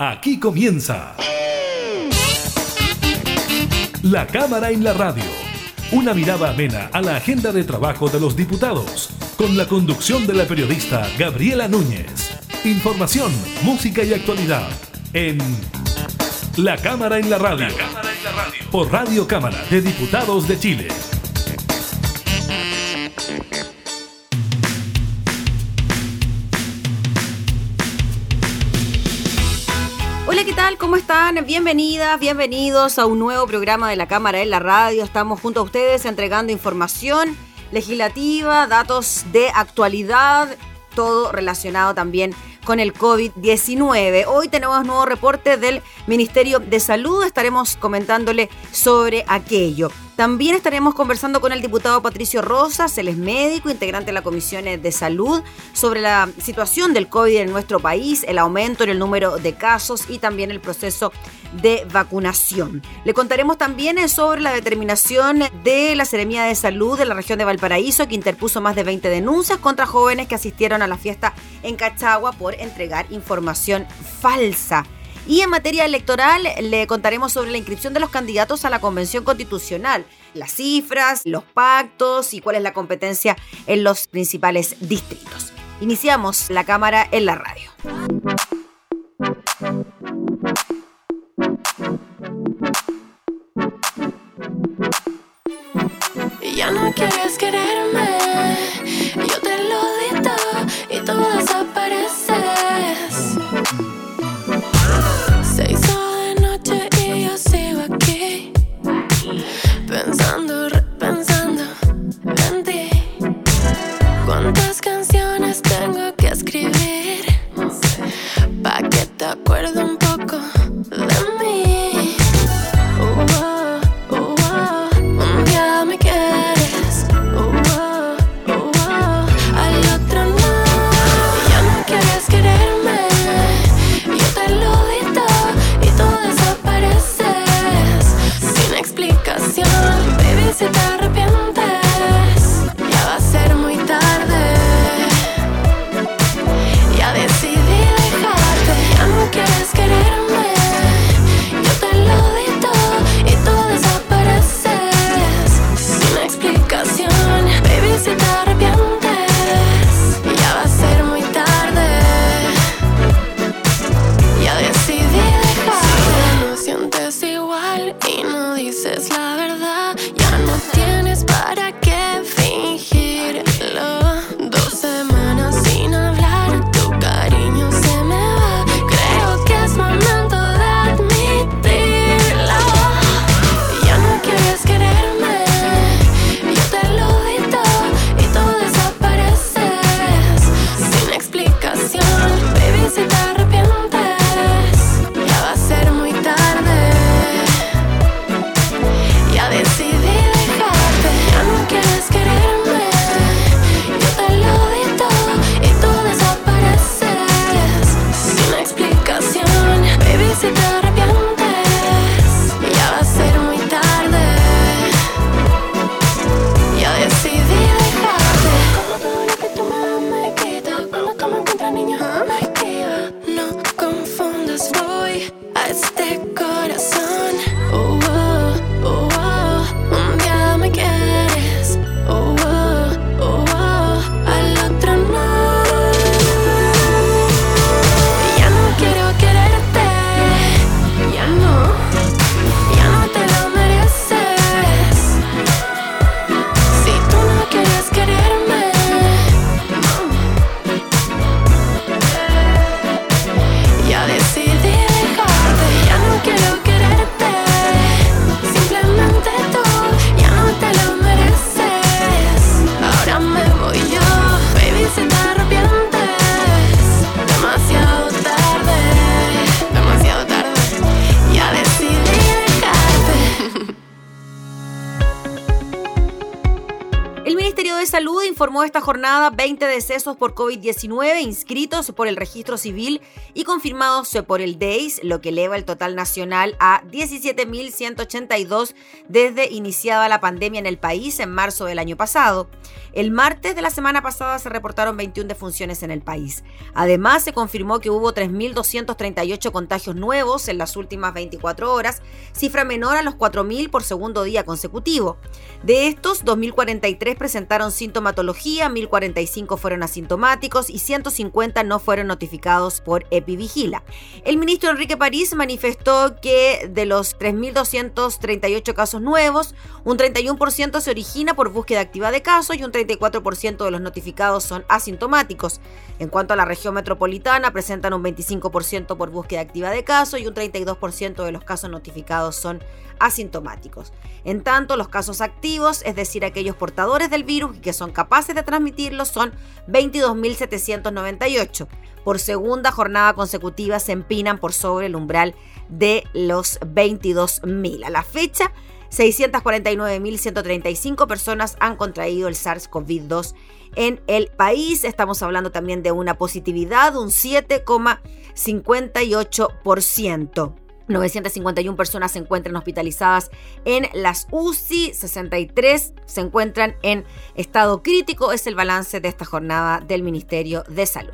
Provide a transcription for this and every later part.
Aquí comienza. La Cámara en la Radio. Una mirada amena a la agenda de trabajo de los diputados. Con la conducción de la periodista Gabriela Núñez. Información, música y actualidad. En La Cámara en la Radio. Por Radio Cámara de Diputados de Chile. ¿Cómo están? Bienvenidas, bienvenidos a un nuevo programa de la Cámara en la Radio. Estamos junto a ustedes entregando información legislativa, datos de actualidad, todo relacionado también con el COVID-19. Hoy tenemos nuevo reporte del Ministerio de Salud, estaremos comentándole sobre aquello. También estaremos conversando con el diputado Patricio Rosas, él es médico, integrante de la Comisión de Salud, sobre la situación del COVID en nuestro país, el aumento en el número de casos y también el proceso de vacunación. Le contaremos también sobre la determinación de la Seremía de Salud de la región de Valparaíso, que interpuso más de 20 denuncias contra jóvenes que asistieron a la fiesta en Cachagua por entregar información falsa. Y en materia electoral le contaremos sobre la inscripción de los candidatos a la Convención Constitucional, las cifras, los pactos y cuál es la competencia en los principales distritos. Iniciamos la cámara en la radio. Ya no quieres quererme, 20 decesos por COVID-19 inscritos por el registro civil y confirmados por el DEIS, lo que eleva el total nacional a 17.182 desde iniciada la pandemia en el país en marzo del año pasado. El martes de la semana pasada se reportaron 21 defunciones en el país. Además, se confirmó que hubo 3.238 contagios nuevos en las últimas 24 horas, cifra menor a los 4.000 por segundo día consecutivo. De estos, 2.043 presentaron sintomatología, 1.045 fueron asintomáticos y 150 no fueron notificados por Epivigila. El ministro Enrique París manifestó que de los 3.238 casos nuevos, un 31% se origina por búsqueda activa de casos y un 34% de los notificados son asintomáticos. En cuanto a la región metropolitana, presentan un 25% por búsqueda activa de casos y un 32% de los casos notificados son asintomáticos. En tanto, los casos activos, es decir, aquellos portadores del virus y que son capaces de transmitirlo, son 22.798. Por segunda jornada consecutiva se empinan por sobre el umbral de los 22.000. A la fecha, 649.135 personas han contraído el SARS-CoV-2 en el país. Estamos hablando también de una positividad, un 7,58%. 951 personas se encuentran hospitalizadas en las UCI, 63 se encuentran en estado crítico. Es el balance de esta jornada del Ministerio de Salud.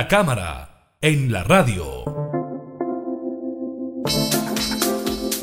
La cámara en la radio.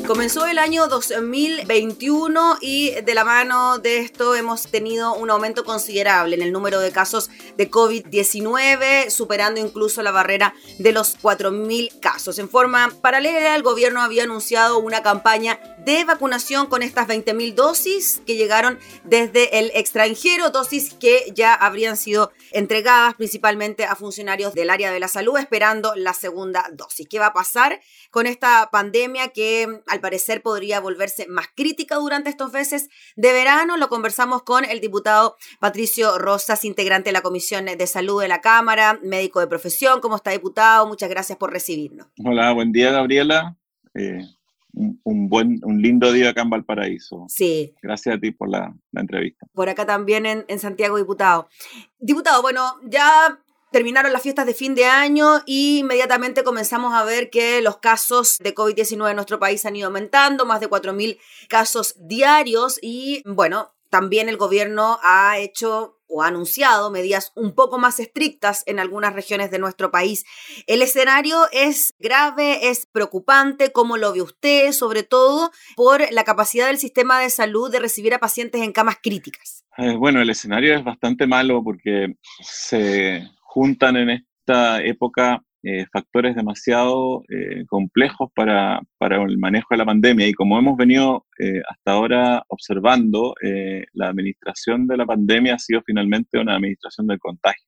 Comenzó el año 2021 y de la mano de esto hemos tenido un aumento considerable en el número de casos de COVID-19, superando incluso la barrera de los 4.000 casos. En forma paralela, el gobierno había anunciado una campaña de vacunación con estas 20.000 dosis que llegaron desde el extranjero, dosis que ya habrían sido entregadas principalmente a funcionarios del área de la salud esperando la segunda dosis. ¿Qué va a pasar con esta pandemia que al parecer podría volverse más crítica durante estos meses de verano. Lo conversamos con el diputado Patricio Rosas, integrante de la Comisión de Salud de la Cámara, médico de profesión. ¿Cómo está, diputado? Muchas gracias por recibirnos. Hola, buen día, Gabriela. Eh, un, buen, un lindo día acá en Valparaíso. Sí. Gracias a ti por la, entrevista. Por acá también en, en Santiago, diputado. Diputado, bueno, ya terminaron las fiestas de fin de año y inmediatamente comenzamos a ver que los casos de COVID-19 en nuestro país han ido aumentando, más de 4.000 casos diarios y bueno, también el gobierno ha hecho o ha anunciado medidas un poco más estrictas en algunas regiones de nuestro país. El escenario es grave, es preocupante, ¿cómo lo ve usted? Sobre todo por la capacidad del sistema de salud de recibir a pacientes en camas críticas. Eh, bueno, el escenario es bastante malo porque se juntan en esta época eh, factores demasiado eh, complejos para, el manejo de la pandemia y como hemos venido eh, hasta ahora observando, la administración de la pandemia ha sido finalmente una administración del contagio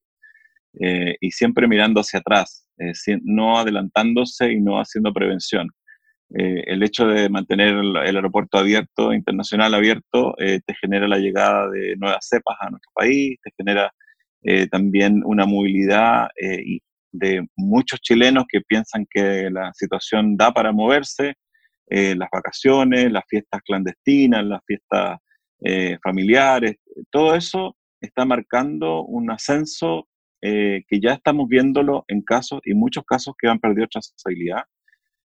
y siempre mirando hacia atrás, no adelantándose y no haciendo prevención. el hecho de mantener el, aeropuerto abierto, internacional abierto, te genera la llegada de nuevas cepas a nuestro país, te genera eh, también una movilidad eh, de muchos chilenos que piensan que la situación da para moverse, eh, las vacaciones, las fiestas clandestinas, las fiestas familiares, todo eso está marcando un ascenso que ya estamos viéndolo en casos y muchos casos que han perdido trazabilidad.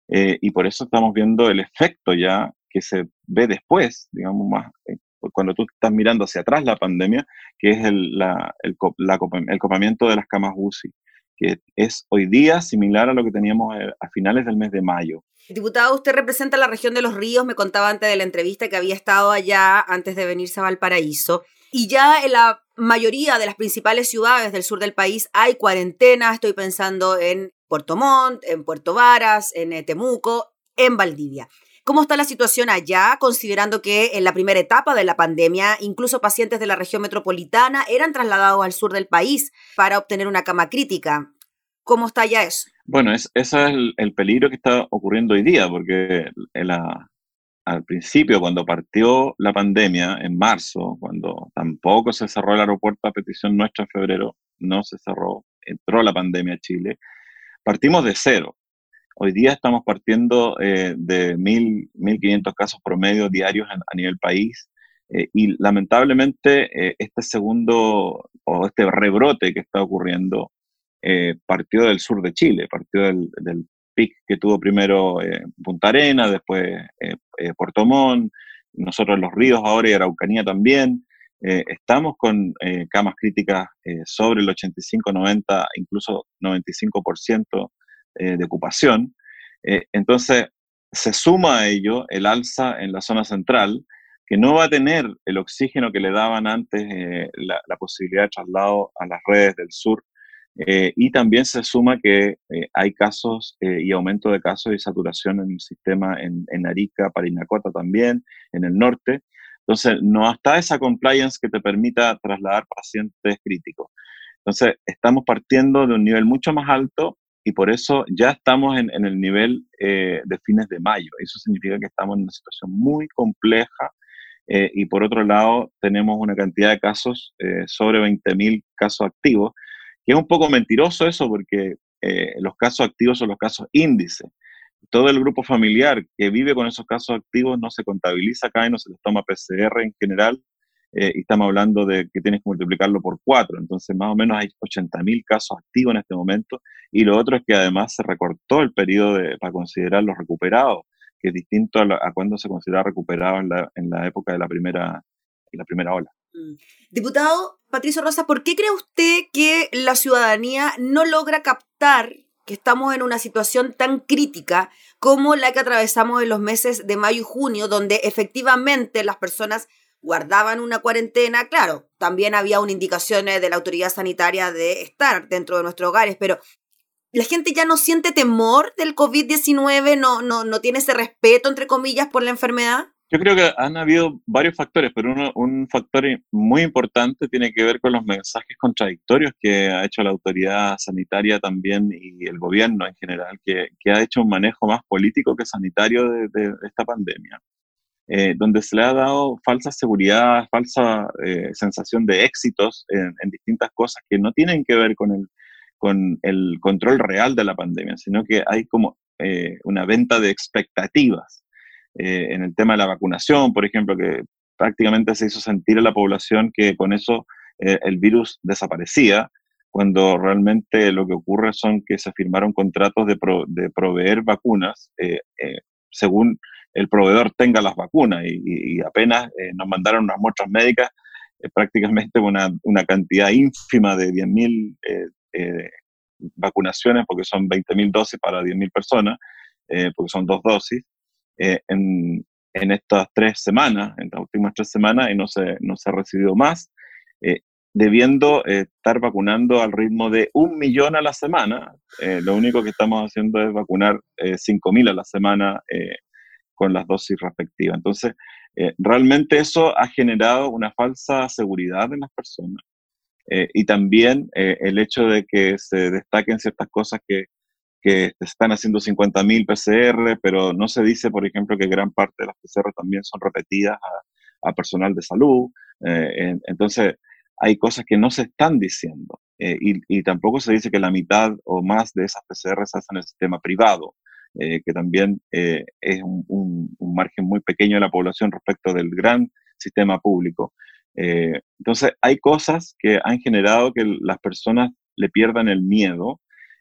y por eso estamos viendo el efecto ya que se ve después, digamos, más cuando tú estás mirando hacia atrás la pandemia, que es el, el, copamiento de las camas UCI, que es hoy día similar a lo que teníamos eh, a finales del mes de mayo. Diputado, usted representa la región de los ríos, me contaba antes de la entrevista que había estado allá antes de venirse a Valparaíso. Y ya en la mayoría de las principales ciudades del sur del país hay cuarentena, estoy pensando en Puerto Montt, en Puerto Varas, en eh, Temuco, en Valdivia. ¿Cómo está la situación allá, considerando que en la primera etapa de la pandemia, incluso pacientes de la región metropolitana eran trasladados al sur del país para obtener una cama crítica? ¿Cómo está ya eso? Bueno, ese es el, peligro que está ocurriendo hoy día, porque al principio, cuando partió la pandemia, en marzo, cuando tampoco se cerró el aeropuerto a petición nuestra en febrero, no se cerró, entró la pandemia a Chile, partimos de cero. Hoy día estamos partiendo eh, de 1.500 casos promedio diarios a nivel país eh, y lamentablemente eh, este segundo o este rebrote que está ocurriendo partió del sur de Chile, partió del, del pic que tuvo primero Punta Arena, después Puerto Montt, nosotros Los Ríos ahora y Araucanía también. estamos con camas críticas sobre el 85, 90, incluso 95% eh, de ocupación. Eh, entonces, se suma a ello el alza en la zona central, que no va a tener el oxígeno que le daban antes eh, la, posibilidad de traslado a las redes del sur. y también se suma que hay casos y aumento de casos y saturación en el sistema en, en Arica, Parinacota también, en el norte. Entonces, no está esa compliance que te permita trasladar pacientes críticos. Entonces, estamos partiendo de un nivel mucho más alto y por eso ya estamos en, el nivel eh, de fines de mayo. Eso significa que estamos en una situación muy compleja eh, y por otro lado tenemos una cantidad de casos, eh, sobre 20.000 casos activos, que es un poco mentiroso eso porque los casos activos son los casos índice. Todo el grupo familiar que vive con esos casos activos no se contabiliza acá y no se les toma PCR en general, eh, y estamos hablando de que tienes que multiplicarlo por cuatro, entonces más o menos hay 80.000 casos activos en este momento, y lo otro es que además se recortó el periodo para considerar los recuperados, que es distinto a, cuando se considera recuperado en la, en la época de la primera, la primera ola. Mm. Diputado, Patricio Rosa, ¿por qué cree usted que la ciudadanía no logra captar que estamos en una situación tan crítica como la que atravesamos en los meses de mayo y junio, donde efectivamente las personas guardaban una cuarentena, claro, también había una indicación de la autoridad sanitaria de estar dentro de nuestros hogares, pero la gente ya no siente temor del COVID-19, no, no, no tiene ese respeto, entre comillas, por la enfermedad. Yo creo que han habido varios factores, pero uno, un factor muy importante tiene que ver con los mensajes contradictorios que ha hecho la autoridad sanitaria también y el gobierno en general, que, que ha hecho un manejo más político que sanitario de esta pandemia. Eh, donde se le ha dado falsa seguridad, falsa eh, sensación de éxitos en, distintas cosas que no tienen que ver con el, con el control real de la pandemia, sino que hay como eh, una venta de expectativas. en el tema de la vacunación, por ejemplo, que prácticamente se hizo sentir a la población que con eso el virus desaparecía, cuando realmente lo que ocurre son que se firmaron contratos de, de proveer vacunas según el proveedor tenga las vacunas y, apenas eh, nos mandaron unas muestras médicas, eh, prácticamente una, una, cantidad ínfima de 10.000 eh, vacunaciones, porque son 20.000 dosis para 10.000 personas, porque son dos dosis, en, en, estas tres semanas, en las últimas tres semanas, y no se, no se ha recibido más, debiendo estar vacunando al ritmo de un millón a la semana. lo único que estamos haciendo es vacunar 5.000 a la semana con las dosis respectivas. Entonces, eh, realmente eso ha generado una falsa seguridad en las personas. Eh, y también eh, el hecho de que se destaquen ciertas cosas que, que están haciendo 50.000 PCR, pero no se dice, por ejemplo, que gran parte de las PCR también son repetidas a, a personal de salud. entonces, hay cosas que no se están diciendo. Y, y, tampoco se dice que la mitad o más de esas PCR se hacen en el sistema privado. Eh, que también eh, es un, margen muy pequeño de la población respecto del gran sistema público. Eh, entonces, hay cosas que han generado que las personas le pierdan el miedo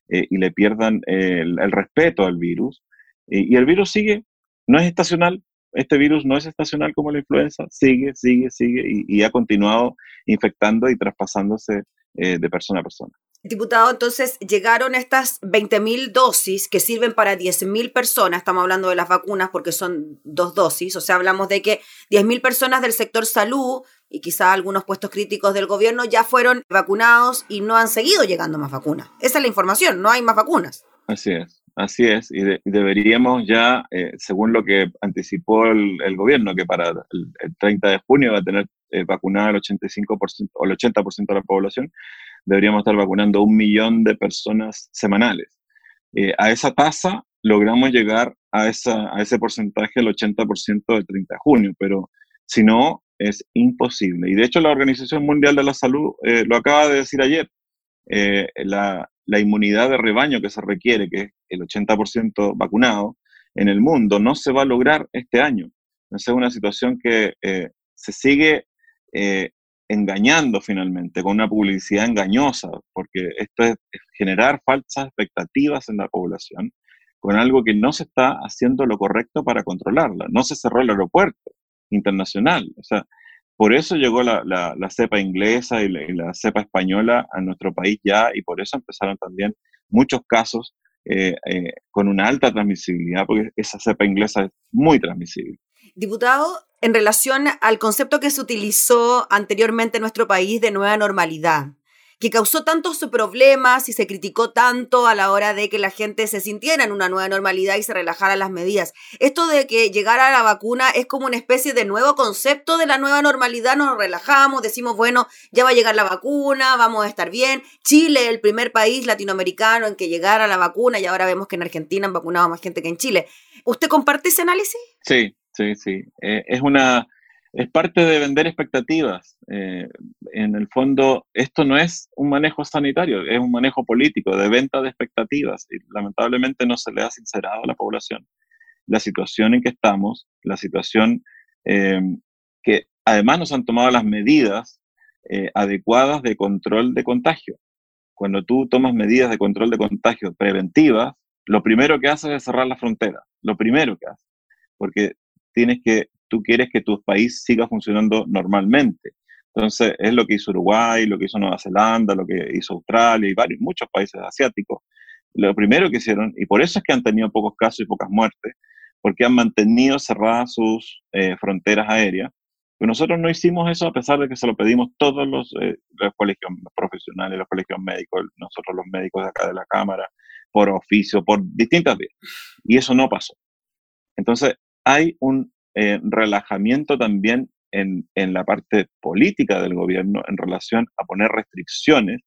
y le pierdan el, respeto al virus. y el virus sigue, no es estacional, este virus no es estacional como la influenza, sigue, sigue, sigue y ha continuado infectando y traspasándose de persona a persona. Diputado, entonces llegaron estas 20.000 dosis que sirven para 10.000 personas, estamos hablando de las vacunas porque son dos dosis, o sea, hablamos de que 10.000 personas del sector salud y quizá algunos puestos críticos del gobierno ya fueron vacunados y no han seguido llegando más vacunas. Esa es la información, no hay más vacunas. Así es, así es, y, deberíamos ya, eh, según lo que anticipó el, gobierno, que para el, 30 de junio va a tener eh, vacunada el 85% o el 80% de la población, deberíamos estar vacunando un millón de personas semanales. Eh, a esa tasa logramos llegar a, ese porcentaje del 80% del 30 de junio, pero si no, es imposible. Y de hecho la Organización Mundial de la Salud eh, lo acaba de decir ayer, eh, la, la, inmunidad de rebaño que se requiere, que es el 80% vacunado en el mundo, no se va a lograr este año. Es una situación que se sigue engañando finalmente, con una publicidad engañosa, porque esto es generar falsas expectativas en la población con algo que no se está haciendo lo correcto para controlarla. No se cerró el aeropuerto internacional. O sea, por eso llegó la, la, cepa inglesa y la, cepa española a nuestro país ya y por eso empezaron también muchos casos eh, eh, con una alta transmisibilidad, porque esa cepa inglesa es muy transmisible. Diputado, en relación al concepto que se utilizó anteriormente en nuestro país de nueva normalidad, que causó tantos problemas y se criticó tanto a la hora de que la gente se sintiera en una nueva normalidad y se relajara las medidas. Esto de que llegara la vacuna es como una especie de nuevo concepto de la nueva normalidad, nos relajamos, decimos, bueno, ya va a llegar la vacuna, vamos a estar bien. Chile, el primer país latinoamericano en que llegara la vacuna y ahora vemos que en Argentina han vacunado más gente que en Chile. ¿Usted comparte ese análisis? Sí, Sí, sí. Eh, es una es parte de vender expectativas. Eh, en el fondo, esto no es un manejo sanitario, es un manejo político de venta de expectativas. Y lamentablemente no se le ha sincerado a la población la situación en que estamos, la situación eh, que además nos han tomado las medidas adecuadas de control de contagio. Cuando tú tomas medidas de control de contagio preventivas, lo primero que haces es cerrar la frontera, lo primero que haces, porque tienes que, tú quieres que tu país siga funcionando normalmente. Entonces, es lo que hizo Uruguay, lo que hizo Nueva Zelanda, lo que hizo Australia y varios, muchos países asiáticos. Lo primero que hicieron, y por eso es que han tenido pocos casos y pocas muertes, porque han mantenido cerradas sus eh, fronteras aéreas. Pero nosotros no hicimos eso a pesar de que se lo pedimos todos los, eh, los colegios profesionales, los colegios médicos, nosotros los médicos de acá de la Cámara, por oficio, por distintas vías. Y eso no pasó. Entonces, hay un eh, relajamiento también en, en, la parte política del gobierno en relación a poner restricciones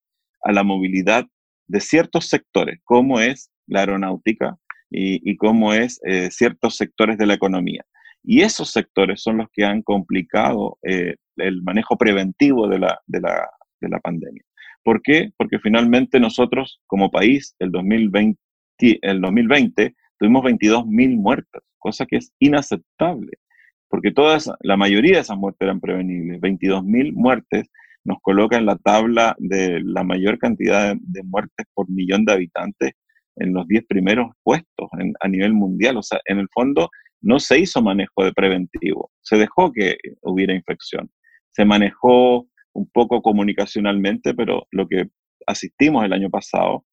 a la movilidad de ciertos sectores, como es la aeronáutica y, y como es eh, ciertos sectores de la economía. Y esos sectores son los que han complicado eh, el manejo preventivo de la, de, la, de la pandemia. ¿Por qué? Porque finalmente nosotros como país, el 2020, el 2020 tuvimos 22.000 muertes, cosa que es inaceptable, porque todas, la mayoría de esas muertes eran prevenibles. 22.000 muertes nos coloca en la tabla de la mayor cantidad de, muertes por millón de habitantes en los 10 primeros puestos a nivel mundial. O sea, en el fondo no se hizo manejo de preventivo, se dejó que hubiera infección. Se manejó un poco comunicacionalmente, pero lo que asistimos el año pasado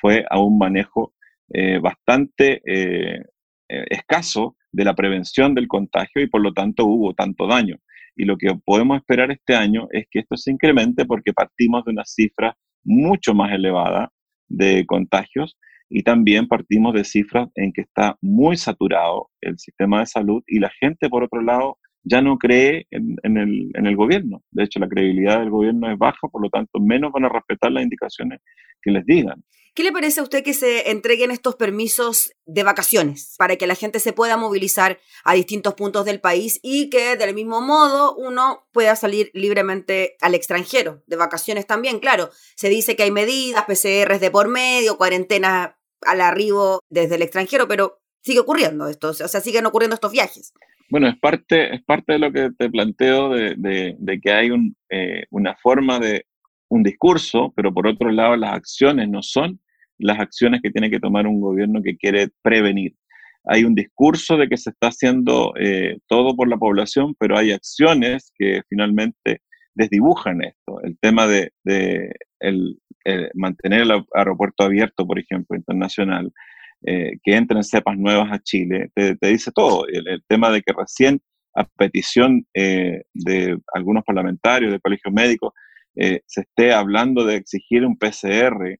fue a un manejo eh, bastante eh, eh, escaso de la prevención del contagio y por lo tanto hubo tanto daño. Y lo que podemos esperar este año es que esto se incremente porque partimos de una cifra mucho más elevada de contagios y también partimos de cifras en que está muy saturado el sistema de salud y la gente, por otro lado, ya no cree en, el, en, el, gobierno. De hecho, la credibilidad del gobierno es baja, por lo tanto, menos van a respetar las indicaciones que les digan. ¿Qué le parece a usted que se entreguen estos permisos de vacaciones para que la gente se pueda movilizar a distintos puntos del país y que del mismo modo uno pueda salir libremente al extranjero? De vacaciones también, claro. Se dice que hay medidas, PCRs de por medio, cuarentena al arribo desde el extranjero, pero sigue ocurriendo esto, o sea, siguen ocurriendo estos viajes. Bueno, es parte, es parte de lo que te planteo de, de, que hay un, eh, una forma de un discurso, pero por otro lado las acciones no son las acciones que tiene que tomar un gobierno que quiere prevenir. Hay un discurso de que se está haciendo eh, todo por la población, pero hay acciones que finalmente desdibujan esto. El tema de, el, mantener el aeropuerto abierto, por ejemplo, internacional, eh, que entren cepas nuevas a Chile, te, dice todo. El, tema de que recién, a petición eh, de algunos parlamentarios, de colegios médicos, eh, se esté hablando de exigir un PCR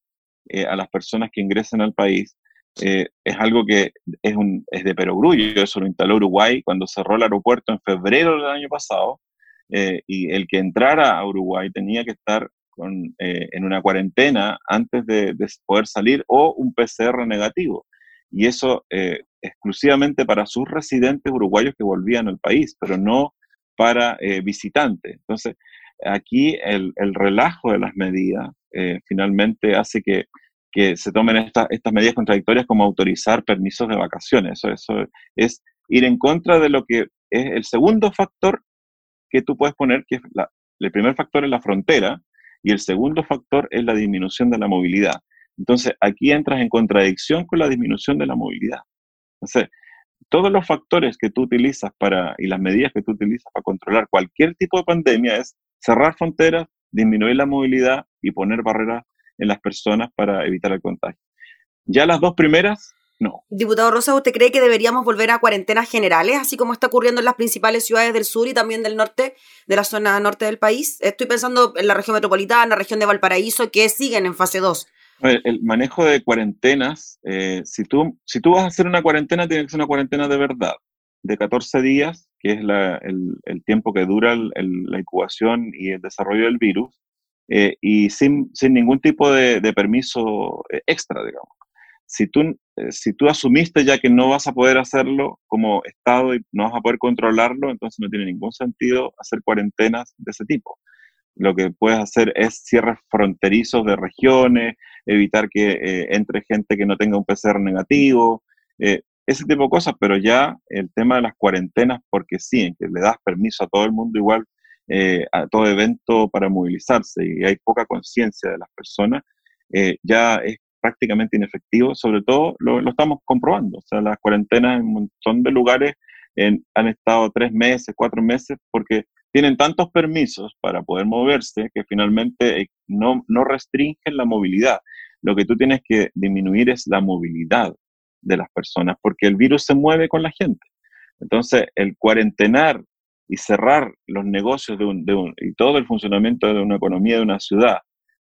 a las personas que ingresen al país, es algo que es, un, es de perogrullo. Eso lo instaló Uruguay cuando cerró el aeropuerto en febrero del año pasado. y el que entrara a Uruguay tenía que estar con, en una cuarentena antes de, de, poder salir o un PCR negativo y eso eh, exclusivamente para sus residentes uruguayos que volvían al país, pero no para eh, visitantes. Entonces, aquí el, relajo de las medidas eh, finalmente hace que, se tomen estas medidas contradictorias como autorizar permisos de vacaciones. Eso, eso es ir en contra de lo que es el segundo factor que tú puedes poner, que es el primer factor es la frontera y el segundo factor es la disminución de la movilidad. Entonces, aquí entras en contradicción con la disminución de la movilidad. Entonces, todos los factores que tú utilizas para, y las medidas que tú utilizas para controlar cualquier tipo de pandemia es cerrar fronteras, disminuir la movilidad y poner barreras en las personas para evitar el contagio. Ya las dos primeras, no. Diputado Rosa, ¿usted cree que deberíamos volver a cuarentenas generales, así como está ocurriendo en las principales ciudades del sur y también del norte, de la zona norte del país? Estoy pensando en la región metropolitana, la región de Valparaíso, que siguen en fase 2. El manejo de cuarentenas, eh, si, tú, si tú vas a hacer una cuarentena, tiene que ser una cuarentena de verdad, de 14 días, que es el, tiempo que dura la incubación y el desarrollo del virus, eh, y sin, ningún tipo de, permiso eh, extra, digamos. Si tú, si tú asumiste ya que no vas a poder hacerlo como Estado y no vas a poder controlarlo, entonces no tiene ningún sentido hacer cuarentenas de ese tipo. Lo que puedes hacer es cierres fronterizos de regiones, evitar que eh, entre gente que no tenga un PCR negativo, eh, ese tipo de cosas, pero ya el tema de las cuarentenas, porque sí, en que le das permiso a todo el mundo igual, eh, a todo evento para movilizarse y hay poca conciencia de las personas, ya es prácticamente inefectivo, sobre todo lo, estamos comprobando, o sea, las cuarentenas en un montón de lugares han estado tres meses, cuatro meses, porque tienen tantos permisos para poder moverse que finalmente eh, no, no restringen la movilidad. Lo que tú tienes que disminuir es la movilidad de las personas, porque el virus se mueve con la gente. Entonces, el cuarentenar y cerrar los negocios de un, y todo el funcionamiento de una economía de una ciudad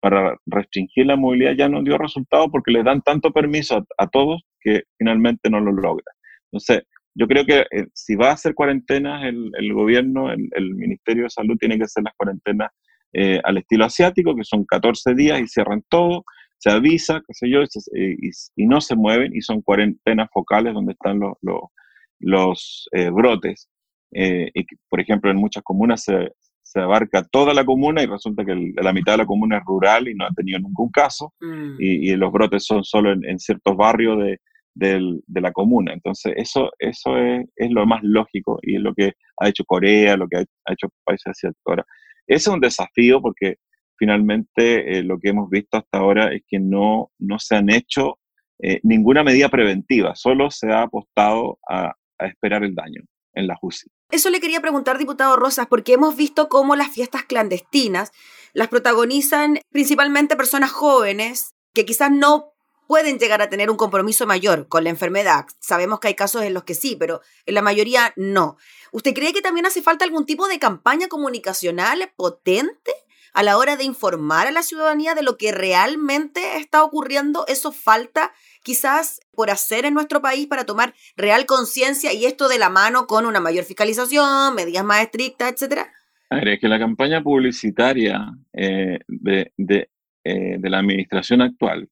para restringir la movilidad ya no dio resultado porque le dan tanto permiso a, todos que finalmente no lo logra. Entonces, yo creo que eh, si va a hacer cuarentenas el, gobierno, el, Ministerio de Salud tiene que hacer las cuarentenas eh, al estilo asiático, que son 14 días y cierran todo, se avisa, qué sé yo, y, y, no se mueven y son cuarentenas focales donde están los, eh, brotes. Eh, por ejemplo, en muchas comunas se, se, abarca toda la comuna y resulta que la mitad de la comuna es rural y no ha tenido ningún caso, mm. y, y, los brotes son solo en, en ciertos barrios de, de, de, la comuna. Entonces, eso, eso es, es, lo más lógico y es lo que ha hecho Corea, lo que ha, ha hecho países asiáticos. Ahora, ese es un desafío porque finalmente eh, lo que hemos visto hasta ahora es que no, no se han hecho eh, ninguna medida preventiva, solo se ha apostado a, a esperar el daño en la UCI. Eso le quería preguntar, diputado Rosas, porque hemos visto cómo las fiestas clandestinas las protagonizan principalmente personas jóvenes que quizás no pueden llegar a tener un compromiso mayor con la enfermedad. Sabemos que hay casos en los que sí, pero en la mayoría no. ¿Usted cree que también hace falta algún tipo de campaña comunicacional potente a la hora de informar a la ciudadanía de lo que realmente está ocurriendo? ¿Eso falta quizás por hacer en nuestro país para tomar real conciencia y esto de la mano con una mayor fiscalización, medidas más estrictas, etcétera? Es que la campaña publicitaria eh, de, de, eh, de la administración actual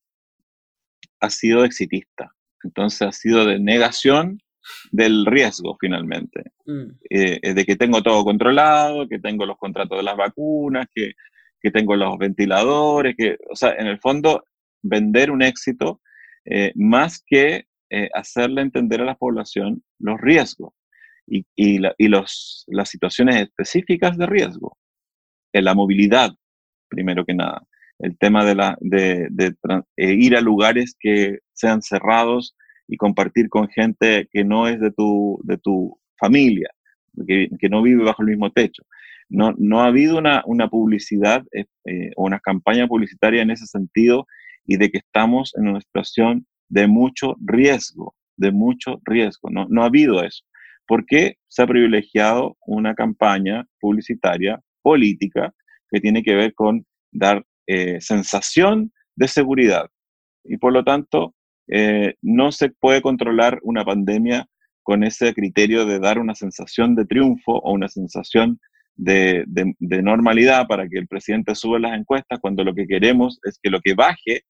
ha sido exitista. Entonces ha sido de negación del riesgo finalmente, mm. eh, de que tengo todo controlado, que tengo los contratos de las vacunas, que, que, tengo los ventiladores, que, o sea, en el fondo vender un éxito eh, más que eh, hacerle entender a la población los riesgos y, y, la, y los, las situaciones específicas de riesgo, en la movilidad, primero que nada el tema de, la, de, de, eh, ir a lugares que sean cerrados y compartir con gente que no es de tu, de tu familia, que, que no vive bajo el mismo techo. No, no ha habido una, una publicidad eh, eh, o una campaña publicitaria en ese sentido y de que estamos en una situación de mucho riesgo, de mucho riesgo. No, no ha habido eso. ¿Por qué se ha privilegiado una campaña publicitaria política que tiene que ver con dar eh, sensación de seguridad. Y por lo tanto, no se puede controlar una pandemia con ese criterio de dar una sensación de triunfo o una sensación de, de, normalidad para que el presidente suba las encuestas, cuando lo que queremos es que lo que baje,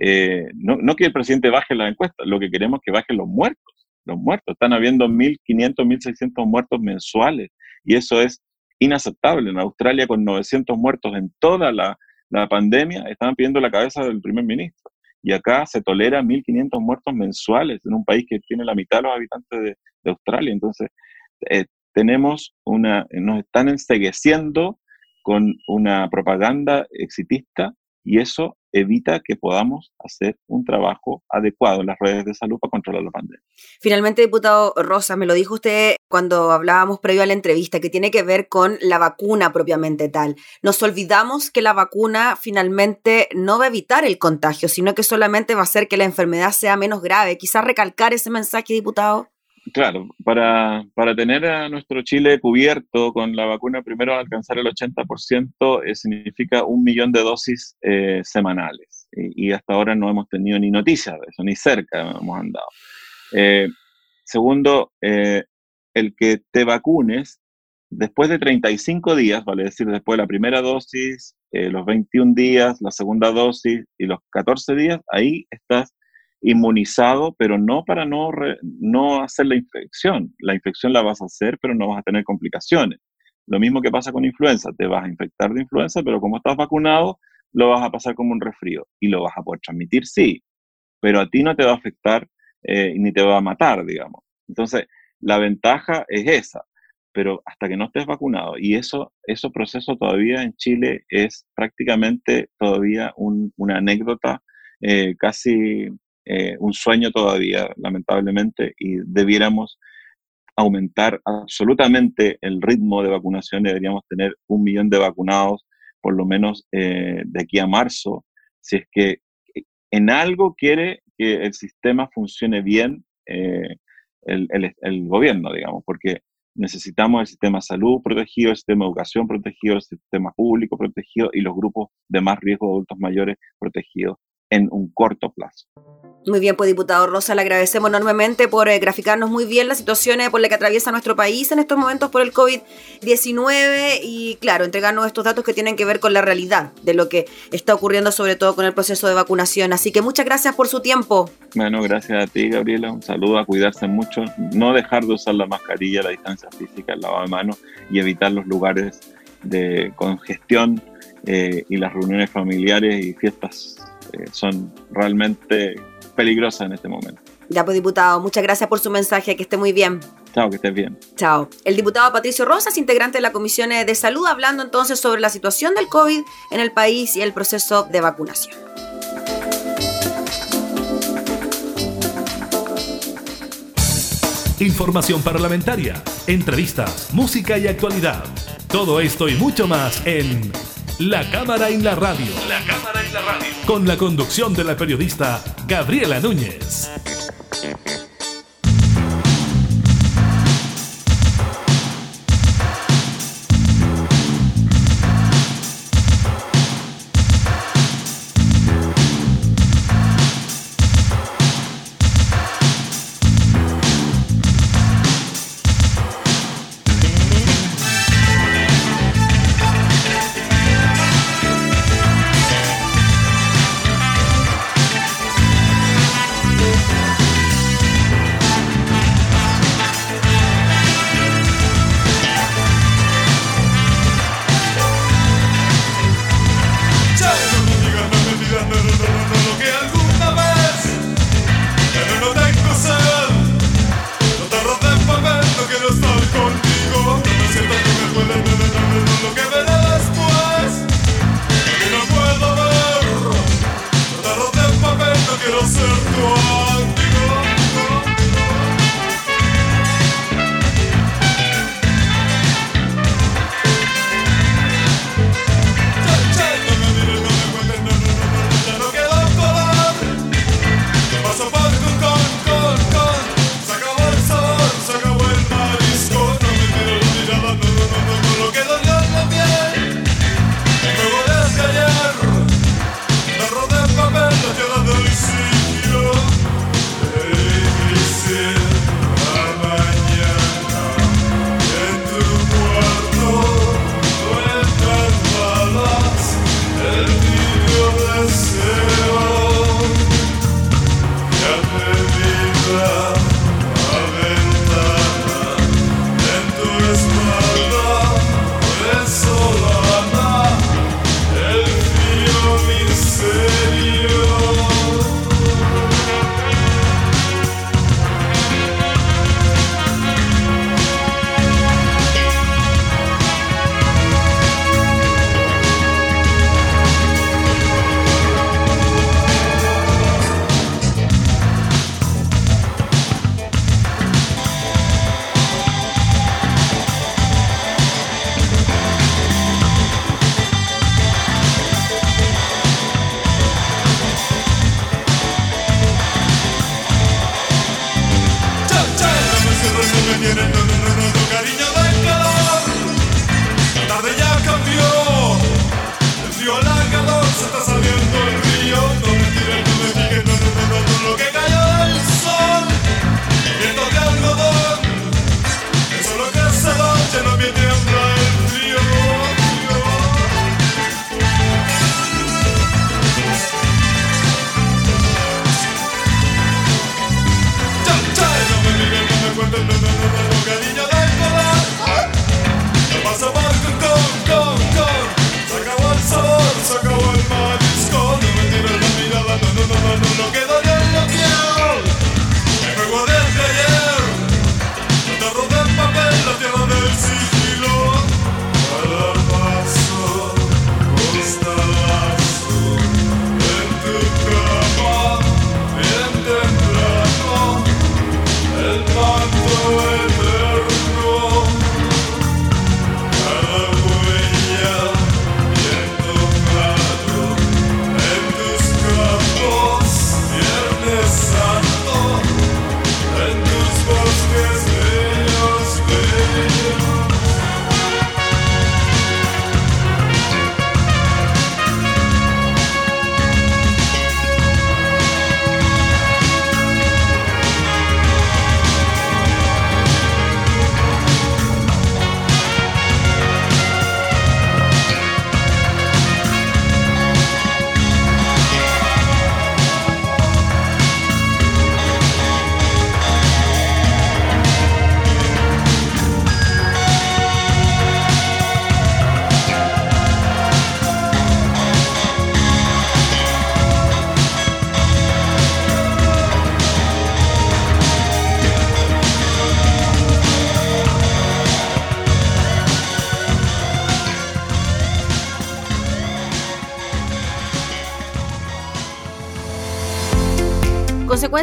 eh, no, no, que el presidente baje las encuestas, lo que queremos es que bajen los muertos. Los muertos, están habiendo 1.500, 1.600 muertos mensuales y eso es inaceptable. En Australia, con 900 muertos en toda la, la pandemia, estaban pidiendo la cabeza del primer ministro. Y acá se tolera 1.500 muertos mensuales en un país que tiene la mitad de los habitantes de, Australia. Entonces, eh, tenemos una, nos están ensegueciendo con una propaganda exitista y eso evita que podamos hacer un trabajo adecuado en las redes de salud para controlar la pandemia. Finalmente, diputado Rosa, me lo dijo usted cuando hablábamos previo a la entrevista, que tiene que ver con la vacuna propiamente tal. Nos olvidamos que la vacuna finalmente no va a evitar el contagio, sino que solamente va a hacer que la enfermedad sea menos grave. Quizás recalcar ese mensaje, diputado. Claro, para, para, tener a nuestro Chile cubierto con la vacuna, primero alcanzar el 80% eh, significa un millón de dosis eh, semanales. Y, hasta ahora no hemos tenido ni noticias de eso, ni cerca hemos andado. Eh, segundo, el que te vacunes después de 35 días, vale decir, después de la primera dosis, los 21 días, la segunda dosis y los 14 días, ahí estás inmunizado, pero no para no, re, no hacer la infección. La infección la vas a hacer, pero no vas a tener complicaciones. Lo mismo que pasa con influenza, te vas a infectar de influenza, pero como estás vacunado, lo vas a pasar como un resfrío y lo vas a poder transmitir, sí, pero a ti no te va a afectar eh, ni te va a matar, digamos. Entonces, la ventaja es esa, pero hasta que no estés vacunado, y eso, eso proceso todavía en Chile es prácticamente todavía un, una anécdota eh, casi eh, un sueño todavía, lamentablemente, y debiéramos aumentar absolutamente el ritmo de vacunación, deberíamos tener un millón de vacunados por lo menos eh, de aquí a marzo, si es que en algo quiere que el sistema funcione bien eh, el, el, gobierno, digamos, porque necesitamos el sistema de salud protegido, el sistema de educación protegido, el sistema público protegido y los grupos de más riesgo de adultos mayores protegidos en un corto plazo. Muy bien, pues diputado Rosa, le agradecemos enormemente por eh, graficarnos muy bien las situaciones por las que atraviesa nuestro país en estos momentos por el COVID-19 y, claro, entregarnos estos datos que tienen que ver con la realidad de lo que está ocurriendo, sobre todo con el proceso de vacunación. Así que muchas gracias por su tiempo. Bueno, gracias a ti, Gabriela. Un saludo, a cuidarse mucho, no dejar de usar la mascarilla, la distancia física, el lavado de manos y evitar los lugares de congestión eh, y las reuniones familiares y fiestas eh, son realmente peligrosas en este momento. Ya pues diputado, muchas gracias por su mensaje, que esté muy bien. Chao, que estés bien. Chao. El diputado Patricio Rosas, integrante de la Comisión de Salud, hablando entonces sobre la situación del COVID en el país y el proceso de vacunación. Información parlamentaria, entrevistas, música y actualidad. Todo esto y mucho más en la Cámara en la Radio. La Cámara en la Radio. Con la conducción de la periodista Gabriela Núñez.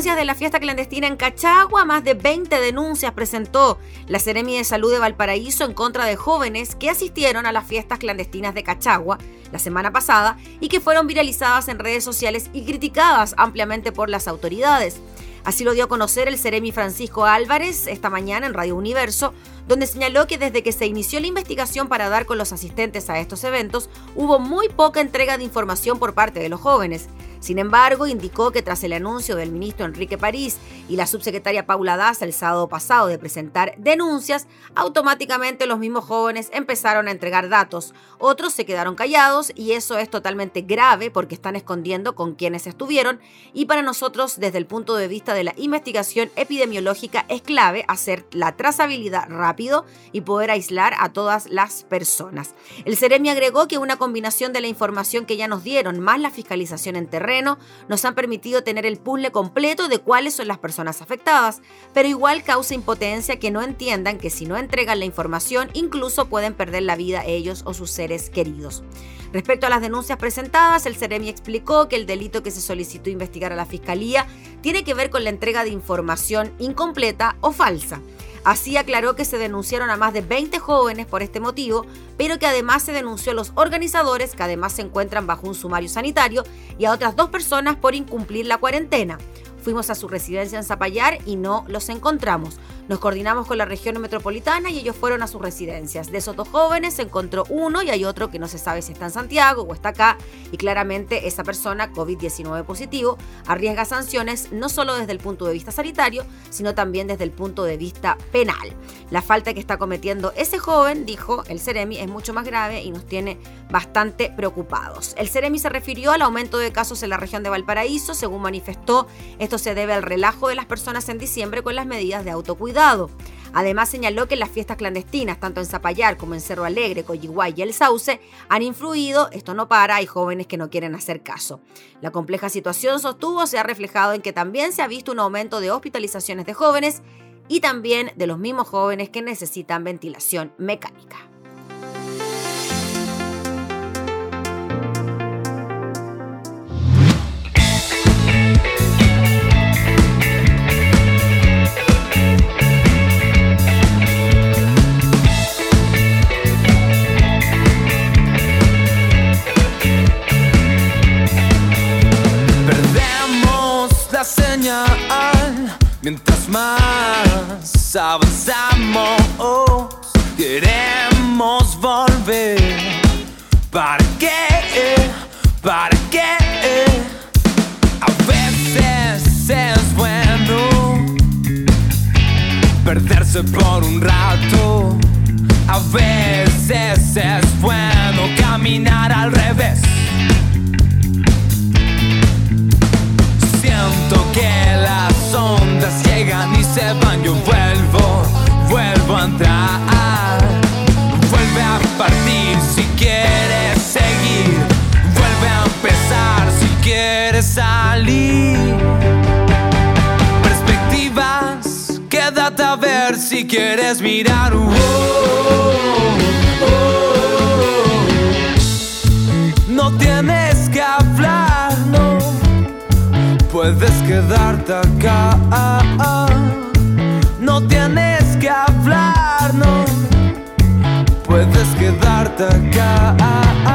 De la fiesta clandestina en Cachagua, más de 20 denuncias presentó la Seremi de Salud de Valparaíso en contra de jóvenes que asistieron a las fiestas clandestinas de Cachagua la semana pasada y que fueron viralizadas en redes sociales y criticadas ampliamente por las autoridades. Así lo dio a conocer el Ceremi Francisco Álvarez esta mañana en Radio Universo, donde señaló que desde que se inició la investigación para dar con los asistentes a estos eventos, hubo muy poca entrega de información por parte de los jóvenes. Sin embargo, indicó que tras el anuncio del ministro Enrique París y la subsecretaria Paula Daza el sábado pasado de presentar denuncias, automáticamente los mismos jóvenes empezaron a entregar datos. Otros se quedaron callados y eso es totalmente grave porque están escondiendo con quienes estuvieron y para nosotros desde el punto de vista de la investigación epidemiológica es clave hacer la trazabilidad y poder aislar a todas las personas. El Ceremi agregó que una combinación de la información que ya nos dieron más la fiscalización en terreno nos han permitido tener el puzzle completo de cuáles son las personas afectadas, pero igual causa impotencia que no entiendan que si no entregan la información incluso pueden perder la vida ellos o sus seres queridos. Respecto a las denuncias presentadas, el Ceremi explicó que el delito que se solicitó investigar a la Fiscalía tiene que ver con la entrega de información incompleta o falsa. Así aclaró que se denunciaron a más de 20 jóvenes por este motivo, pero que además se denunció a los organizadores, que además se encuentran bajo un sumario sanitario, y a otras dos personas por incumplir la cuarentena. Fuimos a su residencia en Zapallar y no los encontramos. Nos coordinamos con la región metropolitana y ellos fueron a sus residencias. De esos dos jóvenes se encontró uno y hay otro que no se sabe si está en Santiago o está acá y claramente esa persona COVID-19 positivo arriesga sanciones no solo desde el punto de vista sanitario, sino también desde el punto de vista penal. La falta que está cometiendo ese joven, dijo el Ceremi, es mucho más grave y nos tiene bastante preocupados. El Ceremi se refirió al aumento de casos en la región de Valparaíso, según manifestó, esto se debe al relajo de las personas en diciembre con las medidas de autocuidado Además señaló que las fiestas clandestinas, tanto en Zapallar como en Cerro Alegre, Coyiguay y El Sauce, han influido, esto no para, hay jóvenes que no quieren hacer caso. La compleja situación, sostuvo, se ha reflejado en que también se ha visto un aumento de hospitalizaciones de jóvenes y también de los mismos jóvenes que necesitan ventilación mecánica. Más avanzamos, queremos volver. ¿Para qué? ¿Para qué? A veces es bueno perderse por un rato. A veces es bueno caminar al revés. Ondas llegan y se van, yo vuelvo, vuelvo a entrar. Vuelve a partir si quieres seguir, vuelve a empezar si quieres salir. Perspectivas, quédate a ver si quieres mirar. Uh, oh, oh, oh. No tienes puedes quedarte acá. No tienes que hablar, no. Puedes quedarte acá.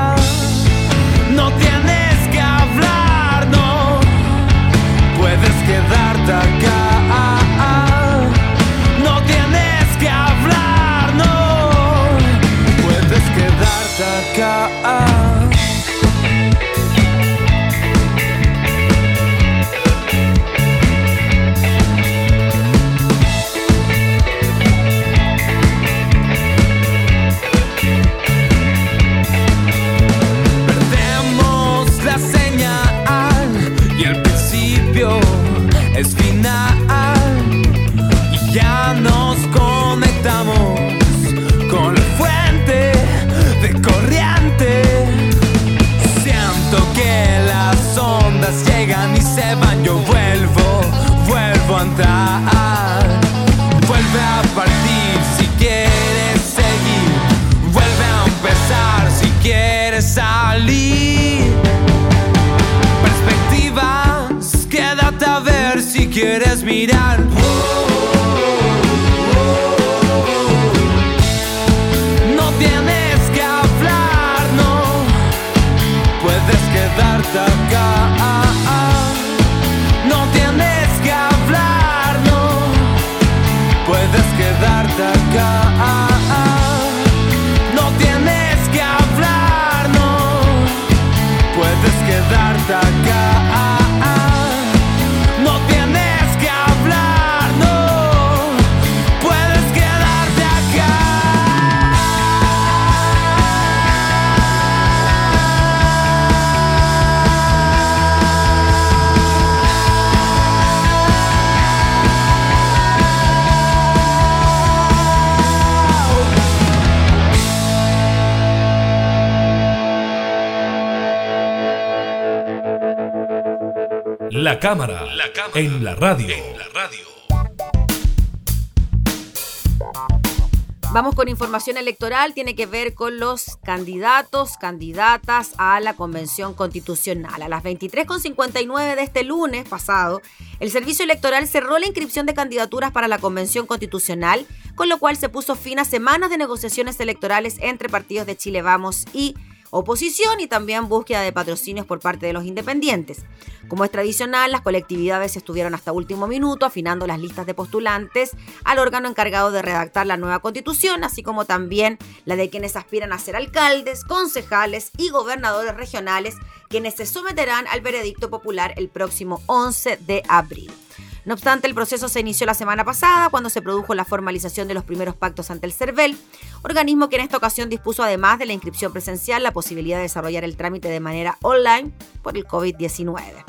La cámara, en la radio. Vamos con información electoral, tiene que ver con los candidatos, candidatas a la Convención Constitucional. A las 23.59 de este lunes pasado, el Servicio Electoral cerró la inscripción de candidaturas para la Convención Constitucional, con lo cual se puso fin a semanas de negociaciones electorales entre partidos de Chile Vamos y oposición y también búsqueda de patrocinios por parte de los independientes. Como es tradicional, las colectividades estuvieron hasta último minuto afinando las listas de postulantes al órgano encargado de redactar la nueva constitución, así como también la de quienes aspiran a ser alcaldes, concejales y gobernadores regionales, quienes se someterán al veredicto popular el próximo 11 de abril. No obstante, el proceso se inició la semana pasada cuando se produjo la formalización de los primeros pactos ante el CERVEL, organismo que en esta ocasión dispuso además de la inscripción presencial la posibilidad de desarrollar el trámite de manera online por el COVID-19.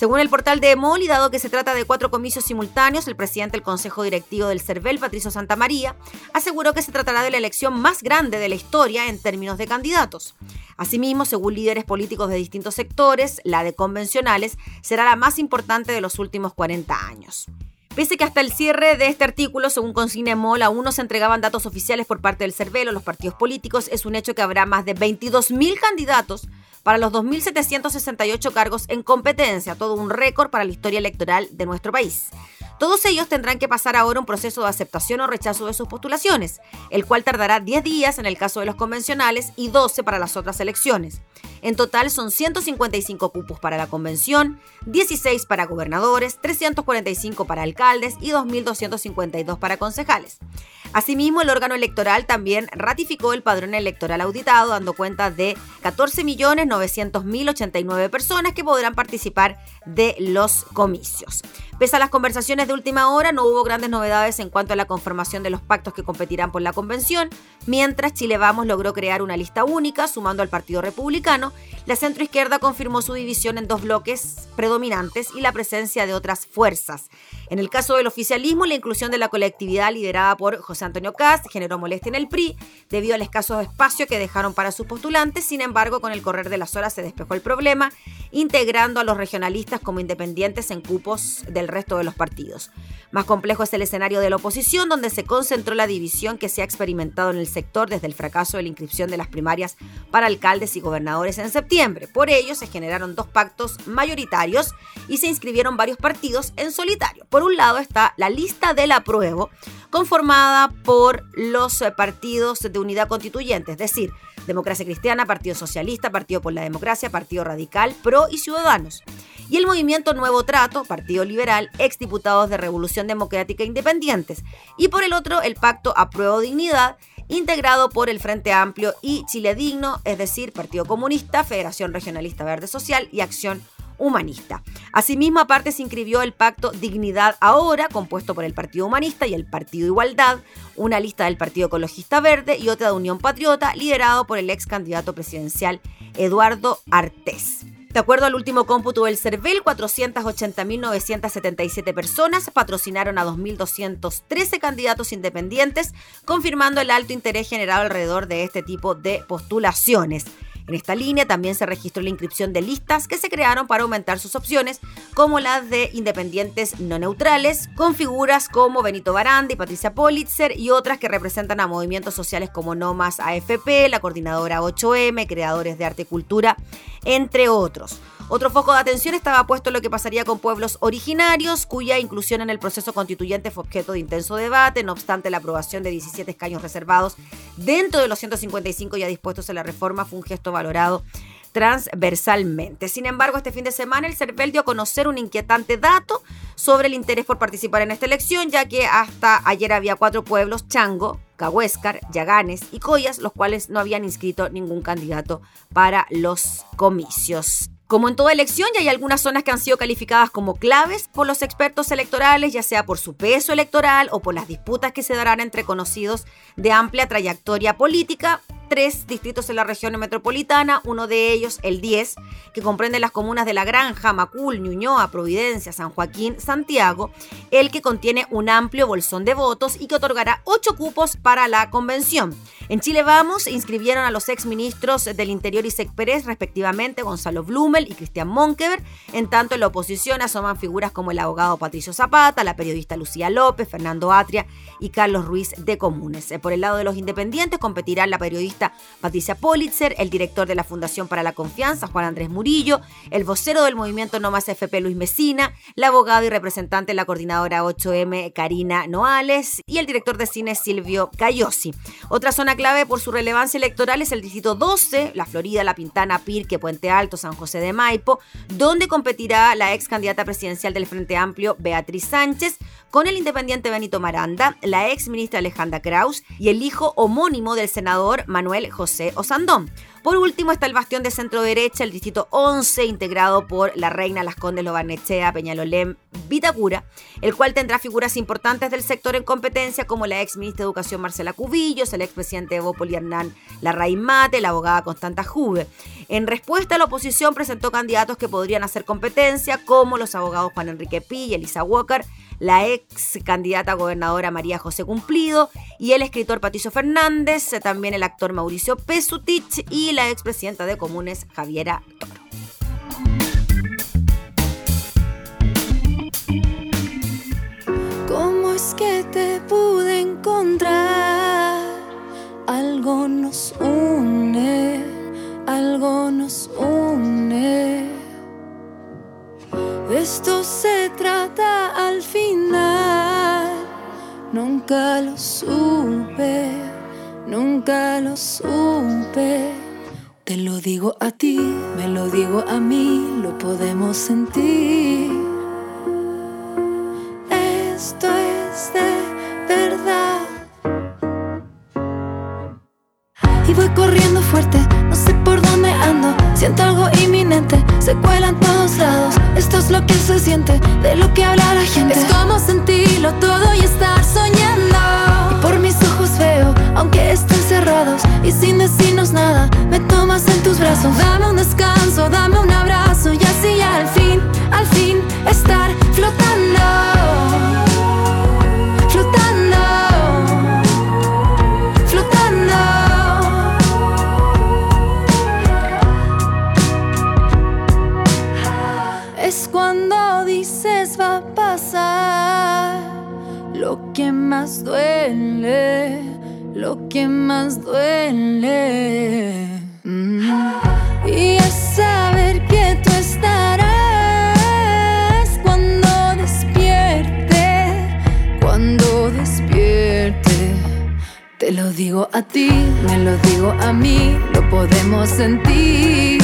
Según el portal de EMOL, y dado que se trata de cuatro comicios simultáneos, el presidente del Consejo Directivo del CERVEL, Patricio Santamaría, aseguró que se tratará de la elección más grande de la historia en términos de candidatos. Asimismo, según líderes políticos de distintos sectores, la de convencionales será la más importante de los últimos 40 años. Pese que hasta el cierre de este artículo, según consigna EMOL, aún no se entregaban datos oficiales por parte del CERVEL o los partidos políticos, es un hecho que habrá más de 22.000 candidatos para los 2.768 cargos en competencia, todo un récord para la historia electoral de nuestro país. Todos ellos tendrán que pasar ahora un proceso de aceptación o rechazo de sus postulaciones, el cual tardará 10 días en el caso de los convencionales y 12 para las otras elecciones. En total son 155 cupos para la convención, 16 para gobernadores, 345 para alcaldes y 2.252 para concejales. Asimismo, el órgano electoral también ratificó el padrón electoral auditado, dando cuenta de 14.900.089 personas que podrán participar de los comicios. Pese a las conversaciones de última hora, no hubo grandes novedades en cuanto a la conformación de los pactos que competirán por la convención, mientras Chile Vamos logró crear una lista única, sumando al Partido Republicano, la centroizquierda confirmó su división en dos bloques predominantes y la presencia de otras fuerzas. En el caso del oficialismo, la inclusión de la colectividad liderada por José Antonio Cast generó molestia en el PRI debido al escaso espacio que dejaron para sus postulantes. Sin embargo, con el correr de las horas se despejó el problema, integrando a los regionalistas como independientes en cupos del resto de los partidos. Más complejo es el escenario de la oposición, donde se concentró la división que se ha experimentado en el sector desde el fracaso de la inscripción de las primarias para alcaldes y gobernadores en septiembre. Por ello, se generaron dos pactos mayoritarios y se inscribieron varios partidos en solitario. Por un lado está la lista del apruebo, conformada por los eh, partidos de unidad constituyente, es decir, Democracia Cristiana, Partido Socialista, Partido por la Democracia, Partido Radical, PRO y Ciudadanos. Y el movimiento Nuevo Trato, Partido Liberal, exdiputados de Revolución Democrática Independientes. Y por el otro, el pacto Apruebo Dignidad, integrado por el Frente Amplio y Chile Digno, es decir, Partido Comunista, Federación Regionalista Verde Social y Acción Humanista. Asimismo, aparte se inscribió el pacto Dignidad Ahora, compuesto por el Partido Humanista y el Partido Igualdad, una lista del Partido Ecologista Verde y otra de Unión Patriota, liderado por el ex candidato presidencial Eduardo Artés. De acuerdo al último cómputo del CERVEL, 480.977 personas patrocinaron a 2.213 candidatos independientes, confirmando el alto interés generado alrededor de este tipo de postulaciones. En esta línea también se registró la inscripción de listas que se crearon para aumentar sus opciones, como las de independientes no neutrales, con figuras como Benito Baranda y Patricia Politzer y otras que representan a movimientos sociales como No Más AFP, la coordinadora 8M, creadores de arte y cultura, entre otros. Otro foco de atención estaba puesto en lo que pasaría con pueblos originarios, cuya inclusión en el proceso constituyente fue objeto de intenso debate, no obstante la aprobación de 17 escaños reservados dentro de los 155 ya dispuestos en la reforma fue un gesto valorado transversalmente. Sin embargo, este fin de semana el CERVEL dio a conocer un inquietante dato sobre el interés por participar en esta elección, ya que hasta ayer había cuatro pueblos, Chango, Cahuéscar, Yaganes y Coyas, los cuales no habían inscrito ningún candidato para los comicios. Como en toda elección, ya hay algunas zonas que han sido calificadas como claves por los expertos electorales, ya sea por su peso electoral o por las disputas que se darán entre conocidos de amplia trayectoria política, tres distritos en la región metropolitana, uno de ellos el 10, que comprende las comunas de La Granja, Macul, Ñuñoa, Providencia, San Joaquín, Santiago, el que contiene un amplio bolsón de votos y que otorgará ocho cupos para la convención. En Chile Vamos inscribieron a los exministros del Interior y Sec Pérez, respectivamente Gonzalo Blumel y Cristian Monkever. En tanto, en la oposición asoman figuras como el abogado Patricio Zapata, la periodista Lucía López, Fernando Atria y Carlos Ruiz de Comunes. Por el lado de los independientes competirán la periodista Patricia Politzer, el director de la Fundación para la Confianza, Juan Andrés Murillo, el vocero del movimiento No Más FP, Luis Mesina, la abogada y representante de la coordinadora 8M, Karina Noales, y el director de cine, Silvio Cayosi. Otra zona clave por su relevancia electoral es el distrito 12, La Florida, La Pintana, Pirque, Puente Alto, San José de Maipo, donde competirá la ex candidata presidencial del Frente Amplio, Beatriz Sánchez, con el independiente Benito Maranda, la ex ministra Alejandra Kraus y el hijo homónimo del senador Manuel José Osandón. Por último está el bastión de centro derecha, el distrito 11, integrado por la reina Las Condes Lobarnechea, Peñalolén, Vitacura, el cual tendrá figuras importantes del sector en competencia como la ex ministra de Educación Marcela Cubillos, el ex presidente de Bópoli Hernán Larraín Mate, la abogada Constanta Juve. En respuesta, la oposición presentó candidatos que podrían hacer competencia, como los abogados Juan Enrique Pi y Elisa Walker, la ex candidata gobernadora María José Cumplido y el escritor Patricio Fernández, también el actor Mauricio Pesutich y la expresidenta de Comunes Javiera Toro. ¿Cómo es que te pude encontrar? Algo nos une, algo nos une. Esto se trata al final. Nunca lo supe, nunca lo supe. Lo digo a ti, me lo digo a mí, lo podemos sentir. Esto es de verdad. Y voy corriendo fuerte, no sé por dónde ando. Siento algo inminente, se cuela en todos lados. Esto es lo que se siente, de lo que habla la gente. Es como sentirlo todo y estar soñando. Despierte. Te lo digo a ti, me lo digo a mí, lo podemos sentir.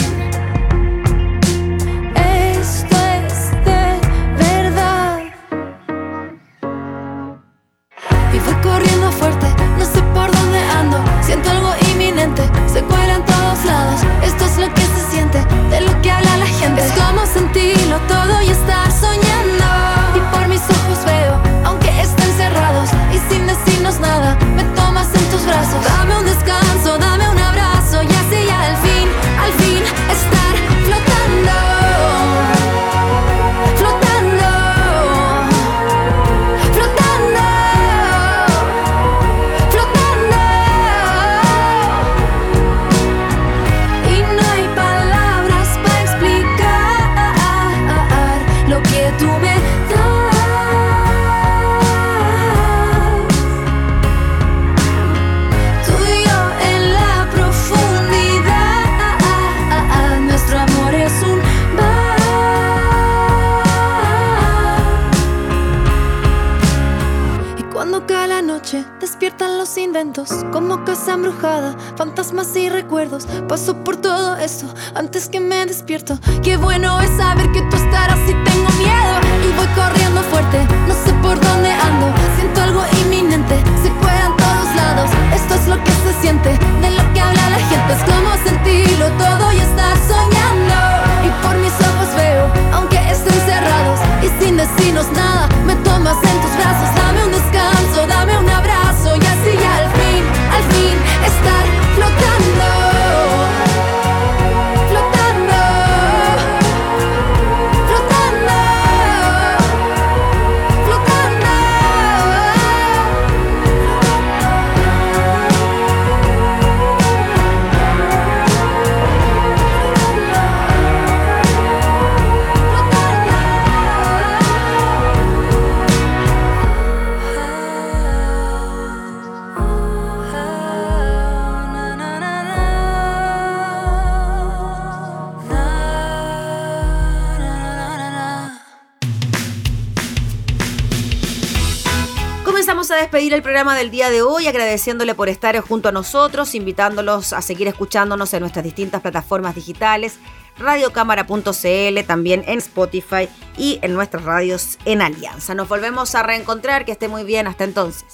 Despedir el programa del día de hoy agradeciéndole por estar junto a nosotros, invitándolos a seguir escuchándonos en nuestras distintas plataformas digitales, radiocámara.cl, también en Spotify y en nuestras radios en Alianza. Nos volvemos a reencontrar, que esté muy bien, hasta entonces.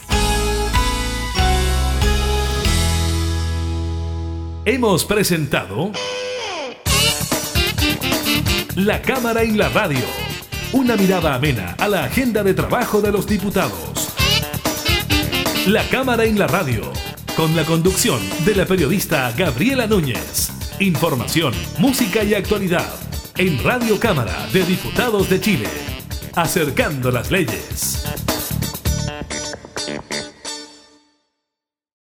Hemos presentado La Cámara en la Radio. Una mirada amena a la agenda de trabajo de los diputados. La Cámara en la Radio. Con la conducción de la periodista Gabriela Núñez. Información, música y actualidad. En Radio Cámara de Diputados de Chile. Acercando las leyes.